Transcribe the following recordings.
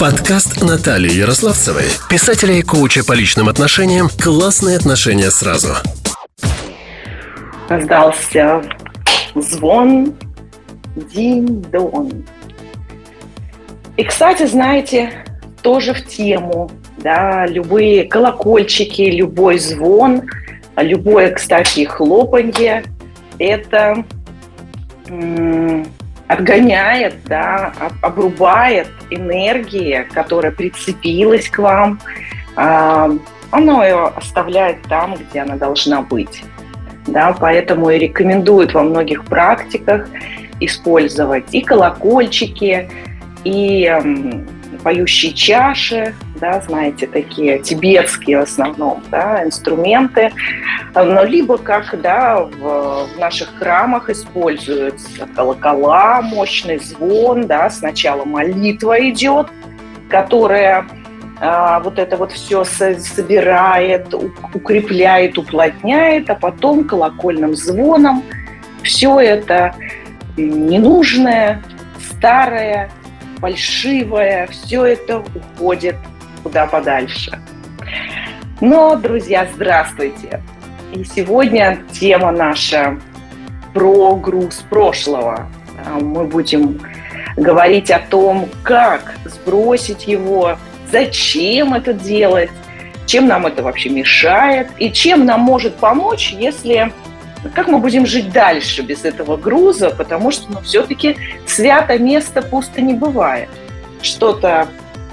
Подкаст Натальи Ярославцевой, писателя и коуча по личным отношениям «Классные отношения сразу». Раздался звон динь-дон. И, кстати, знаете, тоже в тему, да, любые колокольчики, любой звон, любое, кстати, хлопанье – это отгоняет, да, обрубает энергии, которая прицепилась к вам, а, оно ее оставляет там, где она должна быть. Да, поэтому и рекомендуют во многих практиках использовать и колокольчики, и поющие чаши, да, знаете, такие тибетские в основном, да, инструменты, но либо как, да, в, в наших храмах используются колокола, мощный звон, да, сначала молитва идет, которая а, вот это вот все собирает, укрепляет, уплотняет, а потом колокольным звоном все это ненужное, старое, фальшивое, все это уходит куда подальше. Но, друзья, здравствуйте! И сегодня тема наша про груз прошлого. А, мы будем говорить о том, как сбросить его, зачем это делать, чем нам это вообще мешает и чем нам может помочь, если как мы будем жить дальше без этого груза, потому что ну, все-таки свято место пусто не бывает. Что-то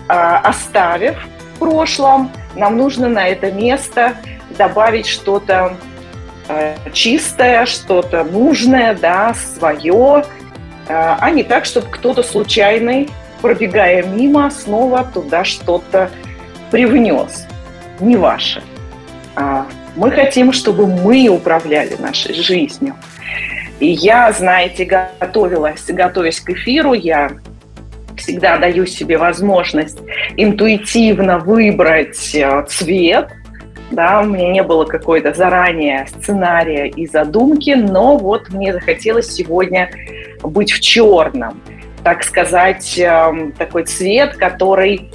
э, оставив в прошлом, нам нужно на это место добавить что-то э, чистое, что-то нужное, да, свое, э, а не так, чтобы кто-то случайный, пробегая мимо, снова туда что-то привнес. Не ваше. А мы хотим, чтобы мы управляли нашей жизнью. И я, знаете, готовилась, готовясь к эфиру, я всегда даю себе возможность интуитивно выбрать э, цвет. Да, у меня не было какой-то заранее сценария и задумки, но вот мне захотелось сегодня быть в черном. Так сказать, эм, такой цвет, который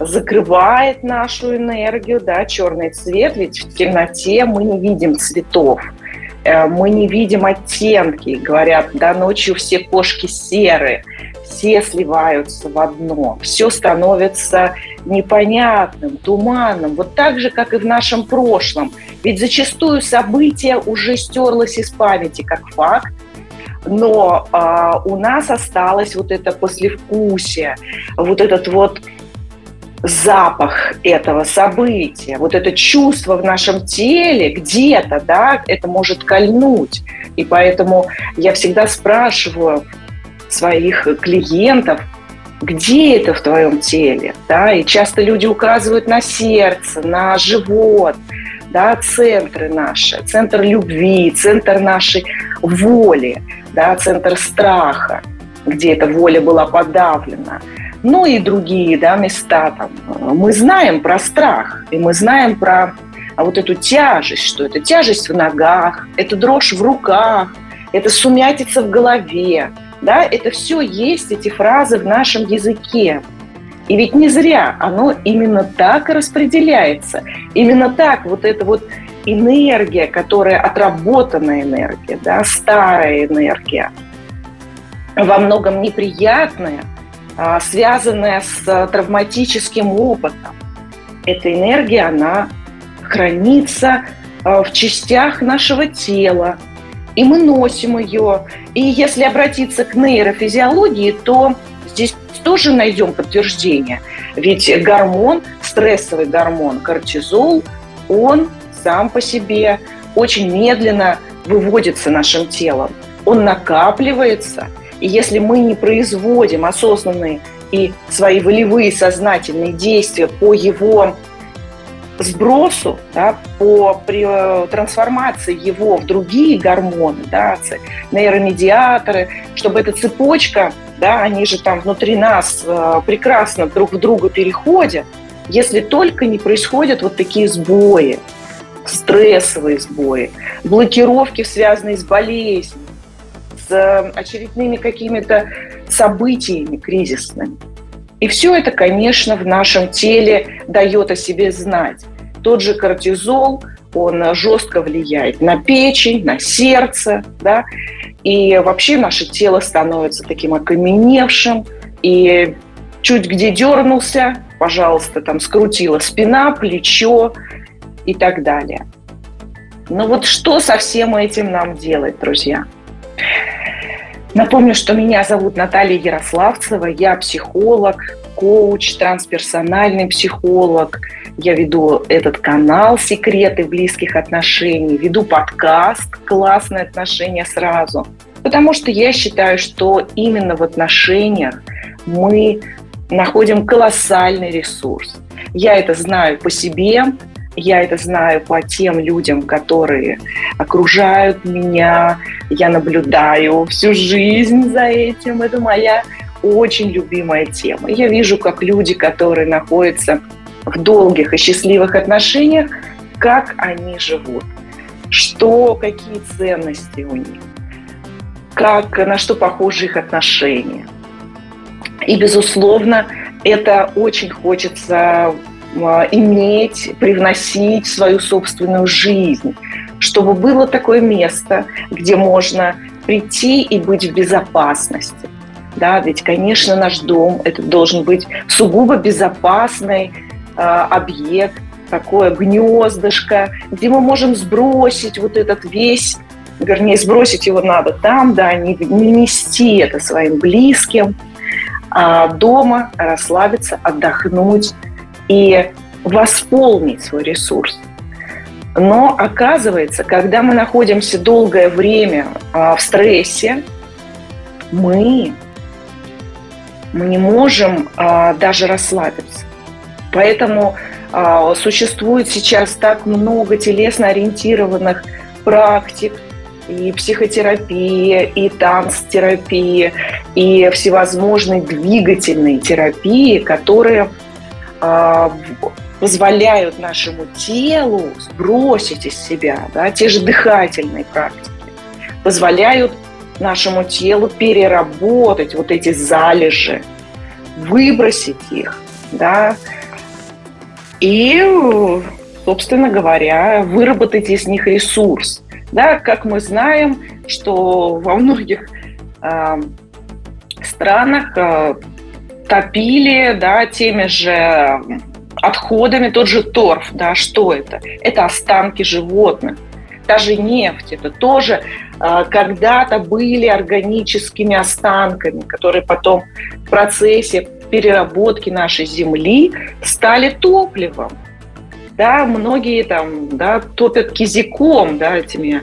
закрывает нашу энергию, да, черный цвет, ведь в темноте мы не видим цветов, э, мы не видим оттенки. Говорят, да, ночью все кошки серые, все сливаются в одно, все становится непонятным, туманным, вот так же, как и в нашем прошлом. Ведь зачастую событие уже стерлось из памяти как факт, но э, у нас осталось вот это послевкусие, вот этот вот запах этого события, вот это чувство в нашем теле где-то, да, это может кольнуть. И поэтому я всегда спрашиваю своих клиентов, где это в твоем теле, да, и часто люди указывают на сердце, на живот, да, центры наши, центр любви, центр нашей воли, да, центр страха, где эта воля была подавлена – ну и другие да, места. Там. Мы знаем про страх, и мы знаем про а вот эту тяжесть, что это тяжесть в ногах, это дрожь в руках, это сумятица в голове. Да? Это все есть, эти фразы в нашем языке. И ведь не зря оно именно так распределяется. Именно так вот эта вот энергия, которая отработанная энергия, да, старая энергия, во многом неприятная – связанная с э, травматическим опытом. Эта энергия, она хранится э, в частях нашего тела, и мы носим ее. И если обратиться к нейрофизиологии, то здесь тоже найдем подтверждение. Ведь гормон, стрессовый гормон кортизол, он сам по себе очень медленно выводится нашим телом. Он накапливается – и если мы не производим осознанные и свои волевые сознательные действия по его сбросу, да, по при, э, трансформации его в другие гормоны, да, нейромедиаторы, чтобы эта цепочка, да, они же там внутри нас э, прекрасно друг в друга переходят, если только не происходят вот такие сбои, стрессовые сбои, блокировки, связанные с болезнью, с очередными какими-то событиями кризисными. И все это, конечно, в нашем теле дает о себе знать. Тот же кортизол, он жестко влияет на печень, на сердце, да, и вообще наше тело становится таким окаменевшим, и чуть где дернулся, пожалуйста, там скрутила спина, плечо и так далее. Но вот что со всем этим нам делать, друзья? Напомню, что меня зовут Наталья Ярославцева, я психолог, коуч, трансперсональный психолог. Я веду этот канал «Секреты близких отношений», веду подкаст «Классные отношения сразу», потому что я считаю, что именно в отношениях мы находим колоссальный ресурс. Я это знаю по себе, я это знаю по тем людям, которые окружают меня. Я наблюдаю всю жизнь за этим. Это моя очень любимая тема. Я вижу, как люди, которые находятся в долгих и счастливых отношениях, как они живут, что, какие ценности у них, как, на что похожи их отношения. И, безусловно, это очень хочется иметь, привносить свою собственную жизнь, чтобы было такое место, где можно прийти и быть в безопасности. Да, ведь, конечно, наш дом это должен быть сугубо безопасный э, объект, такое гнездышко, где мы можем сбросить вот этот весь, вернее, сбросить его надо там, да, не, не нести это своим близким, а дома расслабиться, отдохнуть, и восполнить свой ресурс. Но оказывается, когда мы находимся долгое время а, в стрессе, мы, мы не можем а, даже расслабиться. Поэтому а, существует сейчас так много телесно ориентированных практик, и психотерапия, и танцтерапия, и всевозможные двигательные терапии, которые позволяют нашему телу сбросить из себя, да, те же дыхательные практики, позволяют нашему телу переработать вот эти залежи, выбросить их, да, и, собственно говоря, выработать из них ресурс. Да, как мы знаем, что во многих э, странах э, топили да, теми же отходами, тот же торф, да, что это? Это останки животных. Даже нефть, это тоже э, когда-то были органическими останками, которые потом в процессе переработки нашей земли стали топливом. Да, многие там да, топят кизиком, да, этими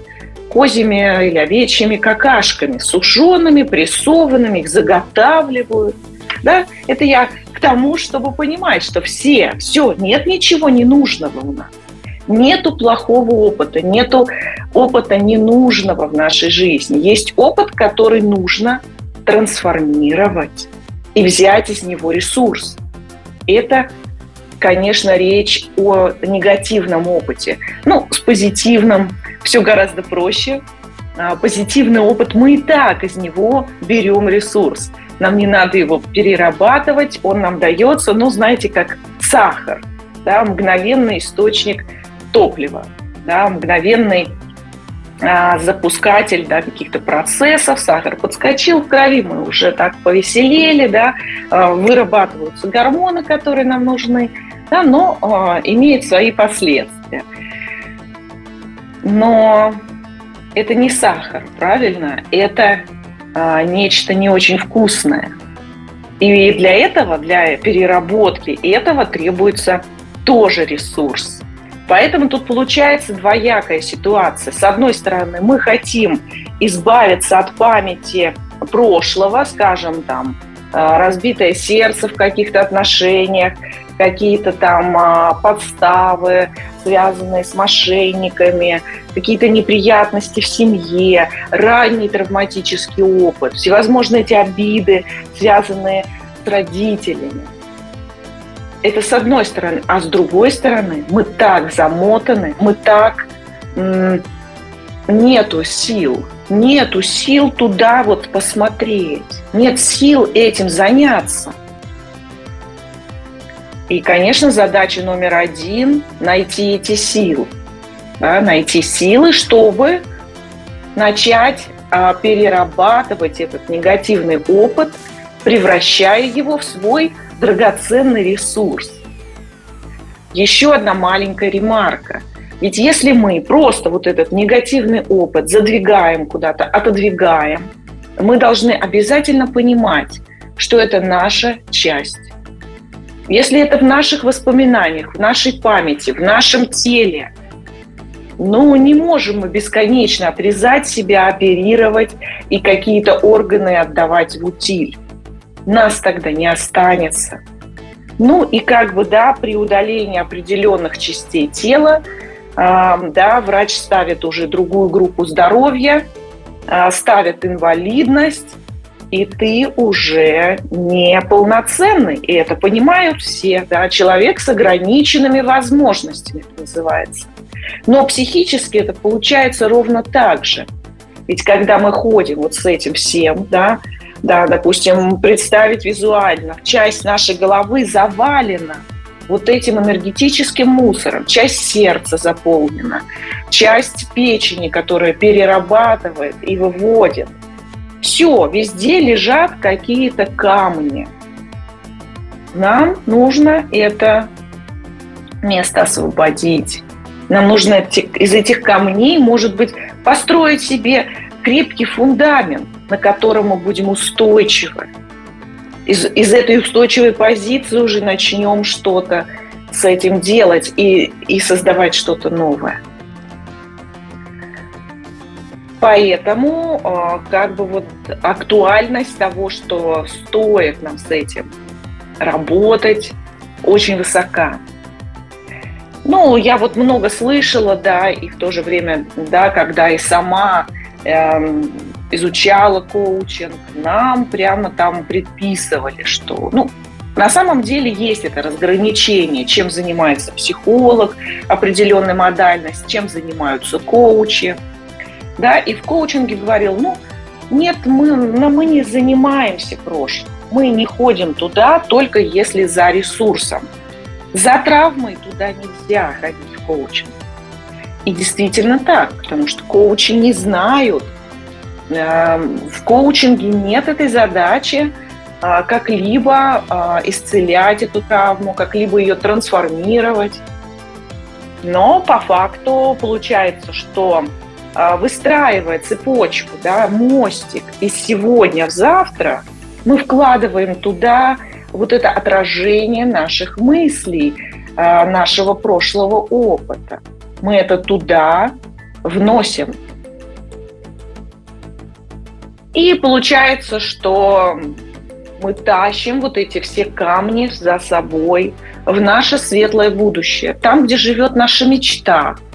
козьими или овечьими какашками, сушеными, прессованными, их заготавливают – да? Это я к тому, чтобы понимать, что все, все, нет ничего ненужного у нас. Нету плохого опыта, нету опыта ненужного в нашей жизни. Есть опыт, который нужно трансформировать и взять из него ресурс. Это, конечно, речь о негативном опыте. Ну, с позитивным все гораздо проще. А, позитивный опыт, мы и так из него берем ресурс нам не надо его перерабатывать, он нам дается, ну, знаете, как сахар, да, мгновенный источник топлива, да, мгновенный а, запускатель да, каких-то процессов, сахар подскочил в крови, мы уже так повеселели, да, а, вырабатываются гормоны, которые нам нужны, да, но а, имеет свои последствия. Но это не сахар, правильно? Это а, нечто не очень вкусное. И для этого, для переработки этого требуется тоже ресурс. Поэтому тут получается двоякая ситуация. С одной стороны, мы хотим избавиться от памяти прошлого, скажем, там, разбитое сердце в каких-то отношениях, какие-то там а, подставы, связанные с мошенниками, какие-то неприятности в семье, ранний травматический опыт, всевозможные эти обиды, связанные с родителями. Это с одной стороны. А с другой стороны, мы так замотаны, мы так... Нету сил, нету сил туда вот посмотреть, нет сил этим заняться. И, конечно, задача номер один – найти эти силы. Да, найти силы, чтобы начать а, перерабатывать этот негативный опыт, превращая его в свой драгоценный ресурс. Еще одна маленькая ремарка. Ведь если мы просто вот этот негативный опыт задвигаем куда-то, отодвигаем, мы должны обязательно понимать, что это наша часть. Если это в наших воспоминаниях, в нашей памяти, в нашем теле, ну, не можем мы бесконечно отрезать себя, оперировать и какие-то органы отдавать в утиль. Нас тогда не останется. Ну и как бы, да, при удалении определенных частей тела, э, да, врач ставит уже другую группу здоровья, э, ставит инвалидность, и ты уже не полноценный. И это понимают все. Да? Человек с ограниченными возможностями, это называется. Но психически это получается ровно так же. Ведь когда мы ходим вот с этим всем, да, да, допустим, представить визуально, часть нашей головы завалена вот этим энергетическим мусором, часть сердца заполнена, часть печени, которая перерабатывает и выводит. Все, везде лежат какие-то камни. Нам нужно это место освободить. Нам нужно из этих камней, может быть, построить себе крепкий фундамент, на котором мы будем устойчивы. Из, из этой устойчивой позиции уже начнем что-то с этим делать и, и создавать что-то новое. Поэтому а, как бы вот актуальность того, что стоит нам с этим работать, очень высока. Ну, я вот много слышала, да, и в то же время, да, когда и сама эм, изучала коучинг, нам прямо там предписывали, что, ну, на самом деле есть это разграничение, чем занимается психолог, определенная модальность, чем занимаются коучи – да, и в коучинге говорил, ну, нет, мы, но мы не занимаемся прошлым, мы не ходим туда только если за ресурсом. За травмой туда нельзя ходить в коучинг. И действительно так, потому что коучи не знают, в коучинге нет этой задачи э, как-либо э, исцелять эту травму, как-либо ее трансформировать. Но по факту получается, что а, выстраивая цепочку, да, мостик из сегодня в завтра, мы вкладываем туда вот это отражение наших мыслей, а, нашего прошлого опыта. Мы это туда вносим. И получается, что мы тащим вот эти все камни за собой в наше светлое будущее, там, где живет наша мечта –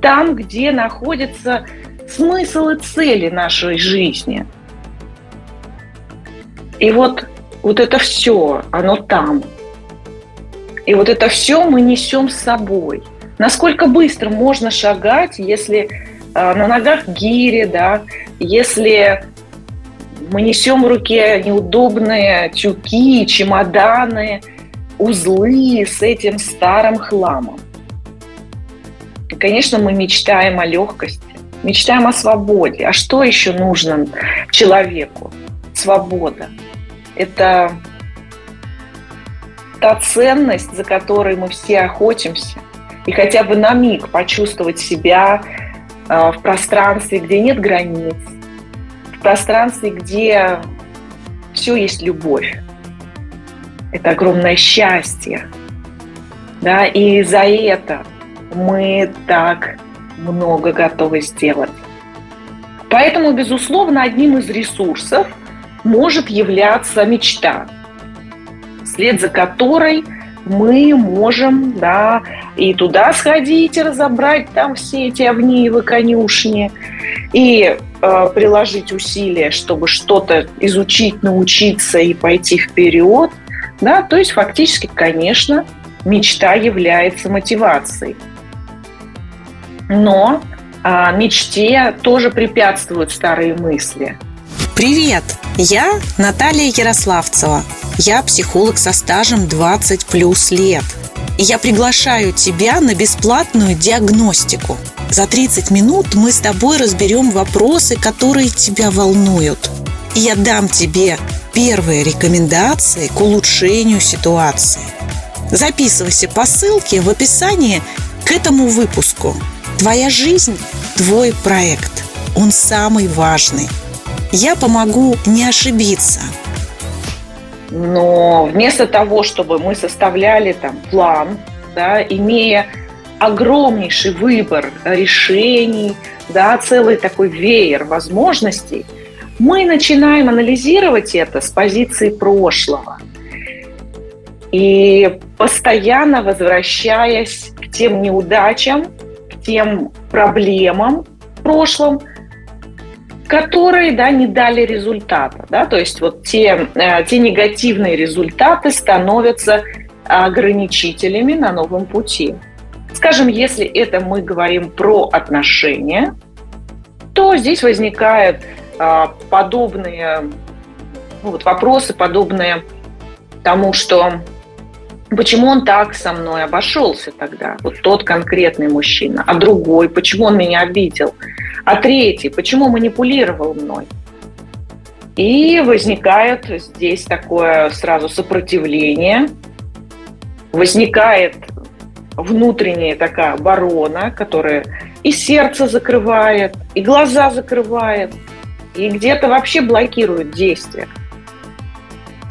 там, где находится смысл и цели нашей жизни. И вот, вот это все, оно там. И вот это все мы несем с собой. Насколько быстро можно шагать, если э, на ногах гири, да, если мы несем в руке неудобные тюки, чемоданы, узлы с этим старым хламом конечно, мы мечтаем о легкости, мечтаем о свободе. А что еще нужно человеку? Свобода. Это та ценность, за которой мы все охотимся. И хотя бы на миг почувствовать себя э, в пространстве, где нет границ, пространстве, где все есть любовь. Это огромное счастье. Да, и за это мы так много готовы сделать. Поэтому, безусловно, одним из ресурсов может являться мечта, вслед за которой мы можем да, и туда сходить, и разобрать там все эти огниевы конюшни, и приложить усилия, чтобы что-то изучить, научиться и пойти вперед. Да? То есть фактически, конечно, мечта является мотивацией но а, мечте тоже препятствуют старые мысли. Привет! Я Наталья Ярославцева. Я психолог со стажем 20 плюс лет. И я приглашаю тебя на бесплатную диагностику. За 30 минут мы с тобой разберем вопросы, которые тебя волнуют. И я дам тебе первые рекомендации к улучшению ситуации. Записывайся по ссылке в описании к этому выпуску. Твоя жизнь – твой проект. Он самый важный – я помогу не ошибиться. Но вместо того, чтобы мы составляли там план, да, имея огромнейший выбор решений, да, целый такой веер возможностей, мы начинаем анализировать это с позиции прошлого. И постоянно возвращаясь к тем неудачам, к тем проблемам в прошлом, которые да, не дали результата. Да? То есть вот те, э, те негативные результаты становятся ограничителями на новом пути. Скажем, если это мы говорим про отношения, то здесь возникают а, подобные ну, вот вопросы, подобные тому, что почему он так со мной обошелся тогда, вот тот конкретный мужчина, а другой, почему он меня обидел, а третий, почему манипулировал мной. И возникает здесь такое сразу сопротивление, возникает внутренняя такая оборона, которая и сердце закрывает, и глаза закрывает, и где-то вообще блокирует действия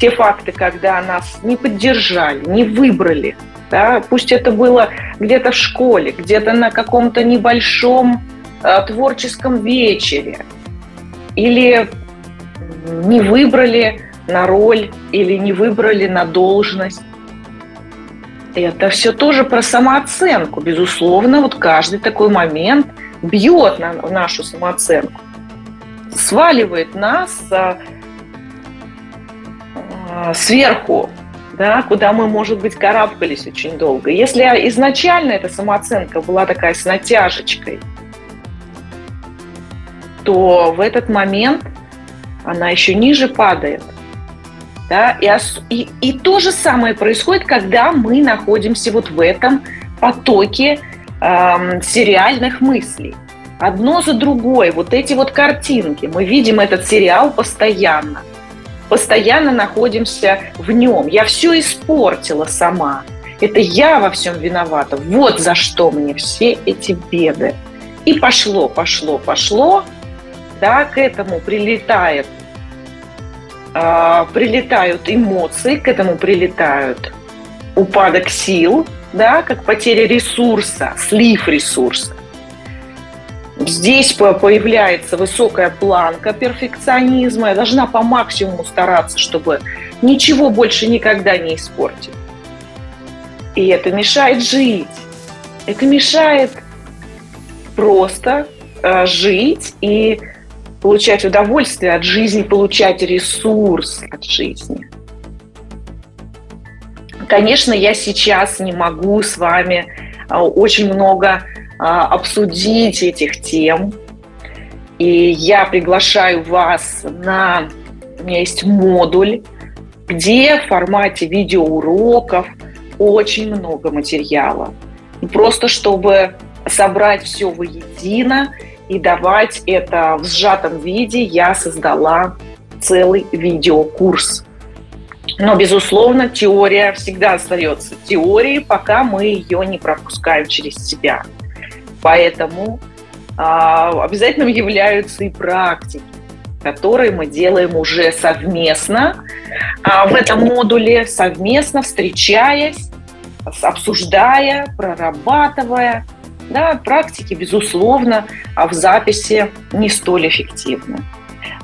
те факты, когда нас не поддержали, не выбрали, да, пусть это было где-то в школе, где-то на каком-то небольшом творческом вечере, или не выбрали на роль, или не выбрали на должность. Это все тоже про самооценку. Безусловно, вот каждый такой момент бьет на нашу самооценку, сваливает нас а, сверху, да, куда мы, может быть, карабкались очень долго. Если изначально эта самооценка была такая с натяжечкой, то в этот момент она еще ниже падает. Да? И, и, и то же самое происходит, когда мы находимся вот в этом потоке эм, сериальных мыслей. Одно за другой, вот эти вот картинки. Мы видим этот сериал постоянно постоянно находимся в нем. Я все испортила сама. Это я во всем виновата. Вот за что мне все эти беды. И пошло, пошло, пошло. Да, к этому прилетает, э, прилетают эмоции, к этому прилетают упадок сил, да, как потеря ресурса, слив ресурса. Здесь появляется высокая планка перфекционизма. Я должна по максимуму стараться, чтобы ничего больше никогда не испортить. И это мешает жить. Это мешает просто э, жить и получать удовольствие от жизни, получать ресурс от жизни. Конечно, я сейчас не могу с вами э, очень много а, обсудить этих тем. И я приглашаю вас на... У меня есть модуль, где в формате видеоуроков очень много материала. Просто чтобы собрать все воедино и давать это в сжатом виде, я создала целый видеокурс. Но, безусловно, теория всегда остается теорией, пока мы ее не пропускаем через себя. Поэтому а, обязательно являются и практики, которые мы делаем уже совместно а, в этом модуле, совместно встречаясь, обсуждая, прорабатывая. Да, практики, безусловно, а в записи не столь эффективны.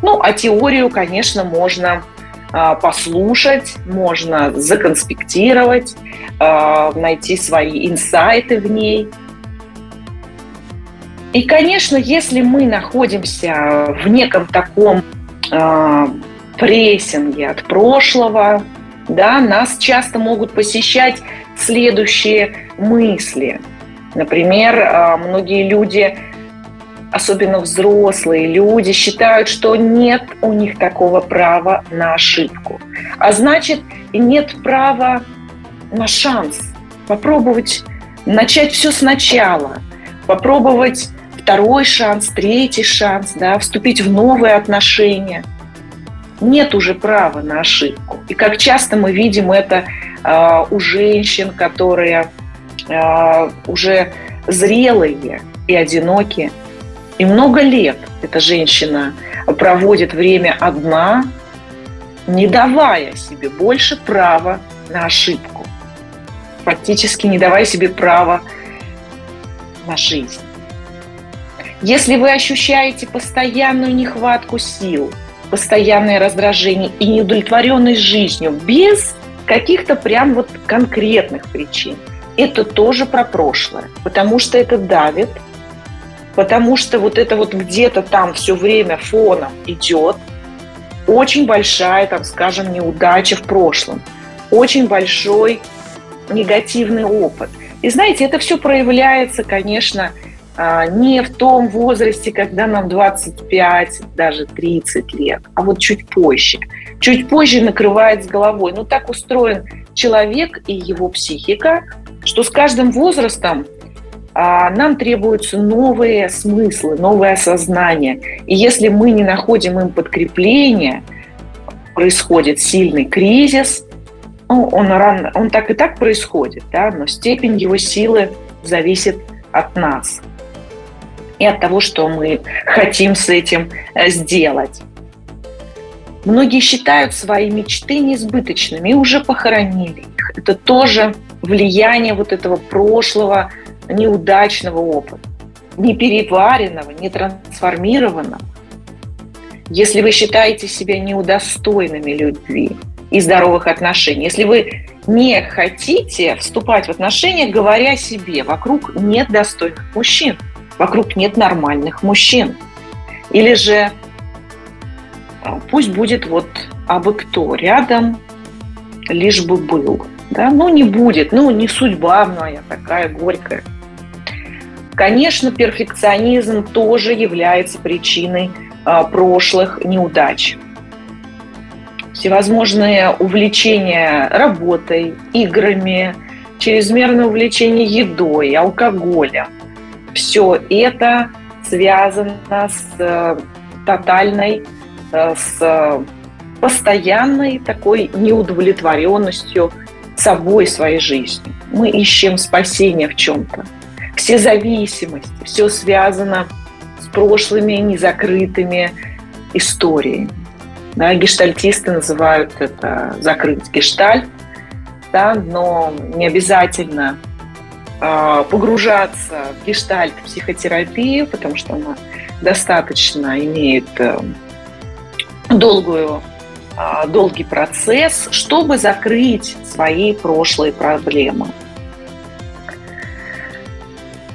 Ну, а теорию, конечно, можно а, послушать, можно законспектировать, а, найти свои инсайты в ней – и, конечно, если мы находимся в неком таком э, прессинге от прошлого, да, нас часто могут посещать следующие мысли. Например, э, многие люди особенно взрослые люди, считают, что нет у них такого права на ошибку. А значит, нет права на шанс попробовать начать все сначала, попробовать второй шанс, третий шанс, да, вступить в новые отношения. Нет уже права на ошибку. И как часто мы видим это э, у женщин, которые уже зрелые и одинокие, и много лет эта женщина проводит время одна, не давая себе больше права на ошибку. Фактически не давая себе права на жизнь. Если вы ощущаете постоянную нехватку сил, постоянное раздражение и неудовлетворенность жизнью без каких-то прям вот конкретных причин, это тоже про прошлое, потому что это давит – потому что вот это вот где-то там все время фоном идет очень большая, там, скажем, неудача в прошлом, очень большой негативный опыт. И знаете, это все проявляется, конечно, а, не в том возрасте, когда нам 25, даже 30 лет, а вот чуть позже. Чуть позже накрывает с головой. Ну, так устроен человек и его психика, что с каждым возрастом а, нам требуются новые смыслы, новое осознание. И если мы не находим им подкрепление, происходит сильный кризис, ну, он, рано, он так и так происходит, да, но степень его силы зависит от нас и от того, что мы хотим с этим э, сделать. Многие считают свои мечты несбыточными и уже похоронили их. Это тоже влияние вот этого прошлого, неудачного опыта, не переваренного, не трансформированного. Если вы считаете себя неудостойными любви и здоровых отношений, если вы не хотите вступать в отношения, говоря себе, вокруг нет достойных мужчин, вокруг нет нормальных мужчин. Или же пусть будет вот абы кто рядом, лишь бы был. Да? Ну, не будет, ну, не судьба моя такая горькая. Конечно, перфекционизм тоже является причиной а, прошлых неудач. Всевозможные увлечения работой, играми, чрезмерное увлечение едой, алкоголем. Все это связано с э, тотальной, с постоянной такой неудовлетворенностью собой, своей жизнью. Мы ищем спасения в чем-то все зависимости, все связано с прошлыми незакрытыми историями. Да, гештальтисты называют это закрыть гештальт, да, но не обязательно э, погружаться в гештальт психотерапию, потому что она достаточно имеет э, долгую, э, долгий процесс, чтобы закрыть свои прошлые проблемы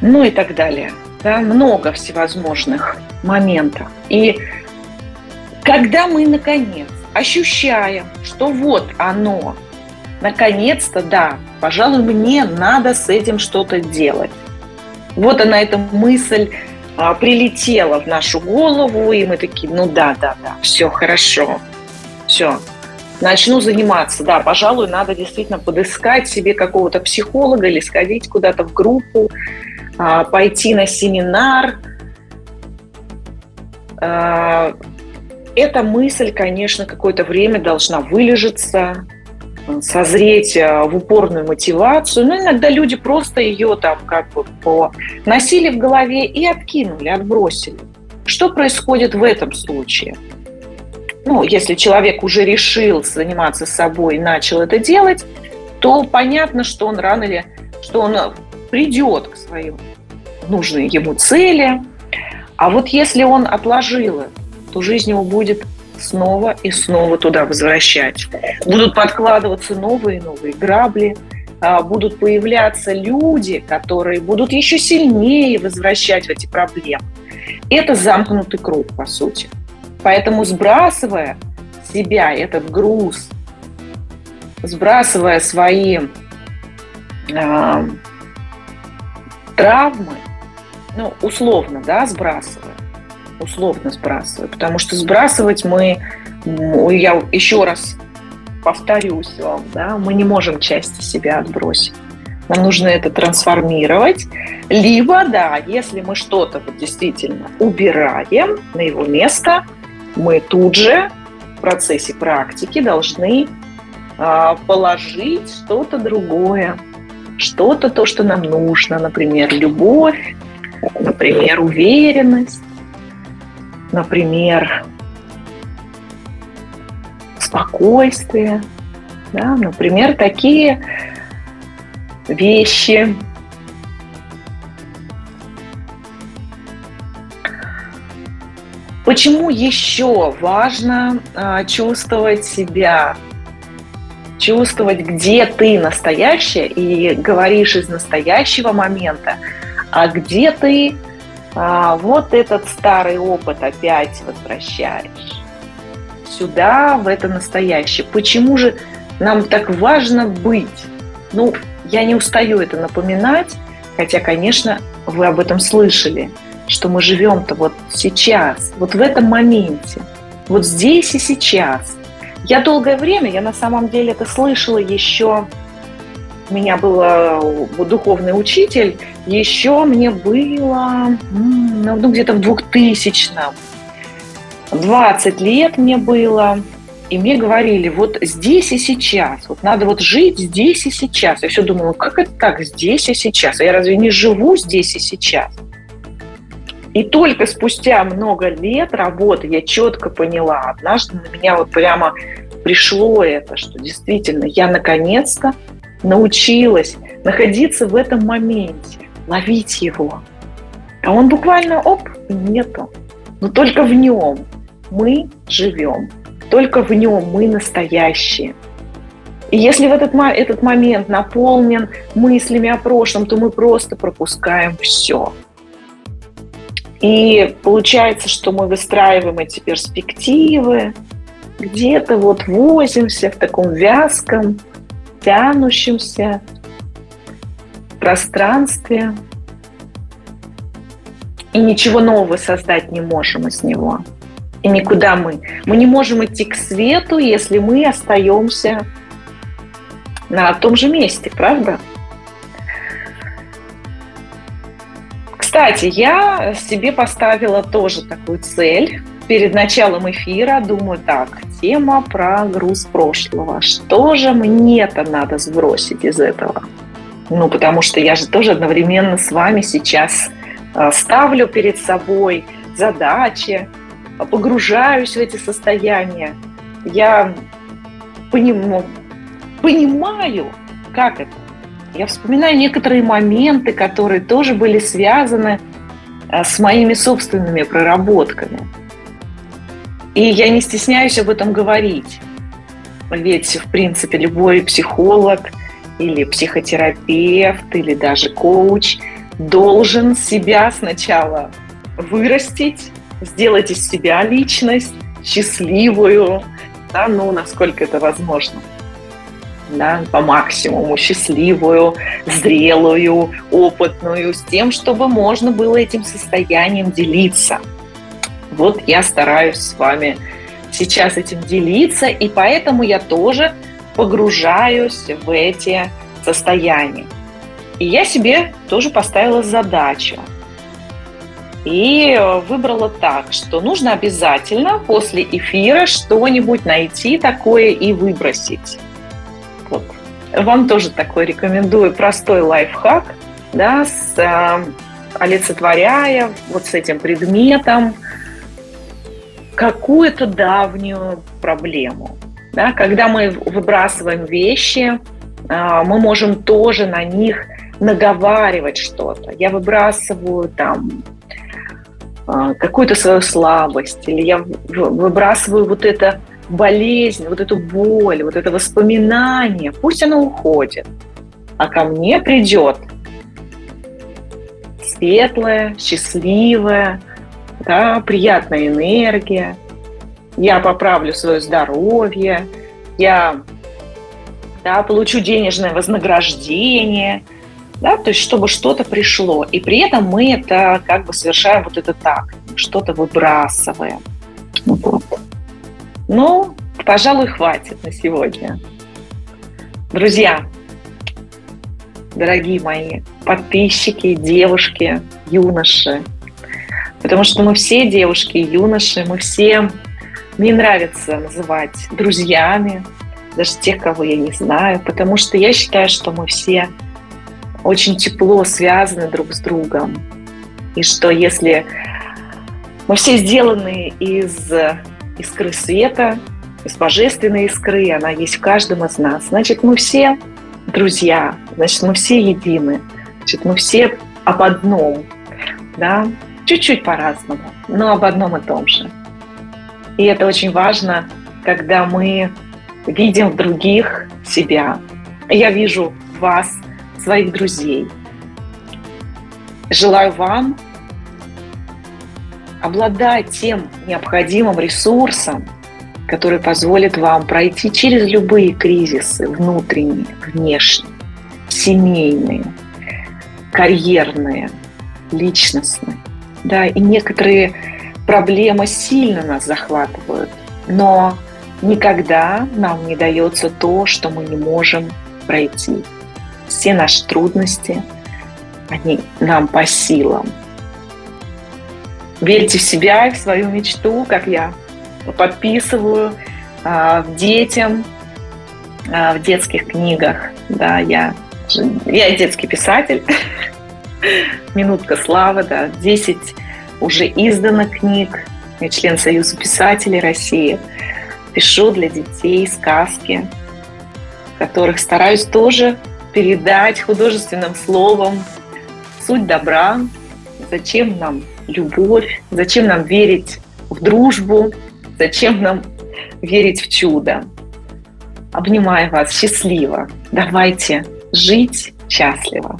ну и так далее. Да, много всевозможных моментов. И когда мы, наконец, ощущаем, что вот оно, наконец-то, да, пожалуй, мне надо с этим что-то делать. Вот она, эта мысль а, прилетела в нашу голову, и мы такие, ну да, да, да, все хорошо, все, начну заниматься. Да, пожалуй, надо действительно подыскать себе какого-то психолога или сходить куда-то в группу, а, пойти на семинар. А, эта мысль, конечно, какое-то время должна вылежаться, созреть а, в упорную мотивацию. Но иногда люди просто ее там как бы носили в голове и откинули, отбросили. Что происходит в этом случае? Ну, если человек уже решил заниматься собой и начал это делать, то понятно, что он рано или что он придет к своим нужной ему цели. А вот если он отложил то жизнь его будет снова и снова туда возвращать. Будут подкладываться новые и новые грабли, а, будут появляться люди, которые будут еще сильнее возвращать в эти проблемы. Это замкнутый круг, по сути. Поэтому сбрасывая себя, этот груз, сбрасывая свои э, травмы, ну, условно, да, сбрасываю. Условно сбрасываю. Потому что сбрасывать мы, я еще раз повторюсь вам, да, мы не можем части себя отбросить. Нам нужно это трансформировать. Либо, да, если мы что-то вот действительно убираем на его место, мы тут же в процессе практики должны э, положить что-то другое, что-то то, что нам нужно, например, любовь, например, уверенность, например, спокойствие, да, например, такие вещи. Почему еще важно э, чувствовать себя, чувствовать, где ты настоящая и говоришь из настоящего момента, а где ты э, вот этот старый опыт опять возвращаешь сюда, в это настоящее. Почему же нам так важно быть? Ну, я не устаю это напоминать, хотя, конечно, вы об этом слышали, что мы живем-то вот сейчас, вот в этом моменте, вот здесь и сейчас. Я долгое время, я на самом деле это слышала еще, меня был духовный учитель, еще мне было, ну, где-то в 2000-м, 20 лет мне было, и мне говорили, вот здесь и сейчас, вот надо вот жить здесь и сейчас. Я все думала, как это так, здесь и сейчас? А я разве не живу здесь и сейчас? И только спустя много лет работы я четко поняла, однажды на меня вот прямо пришло это, что действительно я наконец-то научилась находиться в этом моменте, ловить его. А он буквально, оп, нету. Но только в нем мы живем. Только в нем мы настоящие. И если в этот, этот момент наполнен мыслями о прошлом, то мы просто пропускаем все. И получается, что мы выстраиваем эти перспективы, где-то вот возимся в таком вязком, тянущемся пространстве, и ничего нового создать не можем из него и никуда мы. Мы не можем идти к свету, если мы остаемся на том же месте, правда? Кстати, я себе поставила тоже такую цель. Перед началом эфира думаю, так, тема про груз прошлого. Что же мне-то надо сбросить из этого? Ну, потому что я же тоже одновременно с вами сейчас э, ставлю перед собой задачи, погружаюсь в эти состояния, я поним, понимаю, как это. Я вспоминаю некоторые моменты, которые тоже были связаны э, с моими собственными проработками. И я не стесняюсь об этом говорить. Ведь, в принципе, любой психолог или психотерапевт или даже коуч должен себя сначала вырастить, сделать из себя личность счастливую, да, ну, насколько это возможно, да, по максимуму счастливую, зрелую, опытную, с тем, чтобы можно было этим состоянием делиться. Вот я стараюсь с вами сейчас этим делиться, и поэтому я тоже погружаюсь в эти состояния. И я себе тоже поставила задачу – и выбрала так, что нужно обязательно после эфира что-нибудь найти такое и выбросить. Вот. Вам тоже такой рекомендую простой лайфхак, да, с, э, олицетворяя вот с этим предметом какую-то давнюю проблему. Да, когда мы выбрасываем вещи, э, мы можем тоже на них наговаривать что-то. Я выбрасываю там а, какую-то свою слабость, или я выбрасываю вот это болезнь, вот эту боль, вот это воспоминание, пусть оно уходит, а ко мне придет светлая, счастливая, да, приятная энергия, я поправлю свое здоровье, я да, получу денежное вознаграждение, да, то есть чтобы что-то пришло. И при этом мы это как бы совершаем вот это так, что-то выбрасываем. Вот. Ну, пожалуй, хватит на сегодня. Друзья, дорогие мои подписчики, девушки, юноши, потому что мы все девушки юноши, мы все, мне нравится называть друзьями, даже тех, кого я не знаю, потому что я считаю, что мы все очень тепло связаны друг с другом. И что если мы все сделаны из искры света, из божественной искры, она есть в каждом из нас, значит, мы все друзья, значит, мы все едины, значит, мы все об одном, да, чуть-чуть по-разному, но об одном и том же. И это очень важно, когда мы видим в других себя. Я вижу вас – своих друзей. Желаю вам обладать тем необходимым ресурсом, который позволит вам пройти через любые кризисы, внутренние, внешние, семейные, карьерные, личностные. Да, и некоторые проблемы сильно нас захватывают, но никогда нам не дается то, что мы не можем пройти все наши трудности, они нам по силам. Верьте в себя и в свою мечту, как я подписываю э, детям э, в детских книгах. Да, я, я детский писатель. Минутка славы, да, 10 уже издано книг. Я член Союза писателей России. Пишу для детей сказки, которых стараюсь тоже передать художественным словом суть добра, зачем нам любовь, зачем нам верить в дружбу, зачем нам верить в чудо. Обнимаю вас счастливо. Давайте жить счастливо.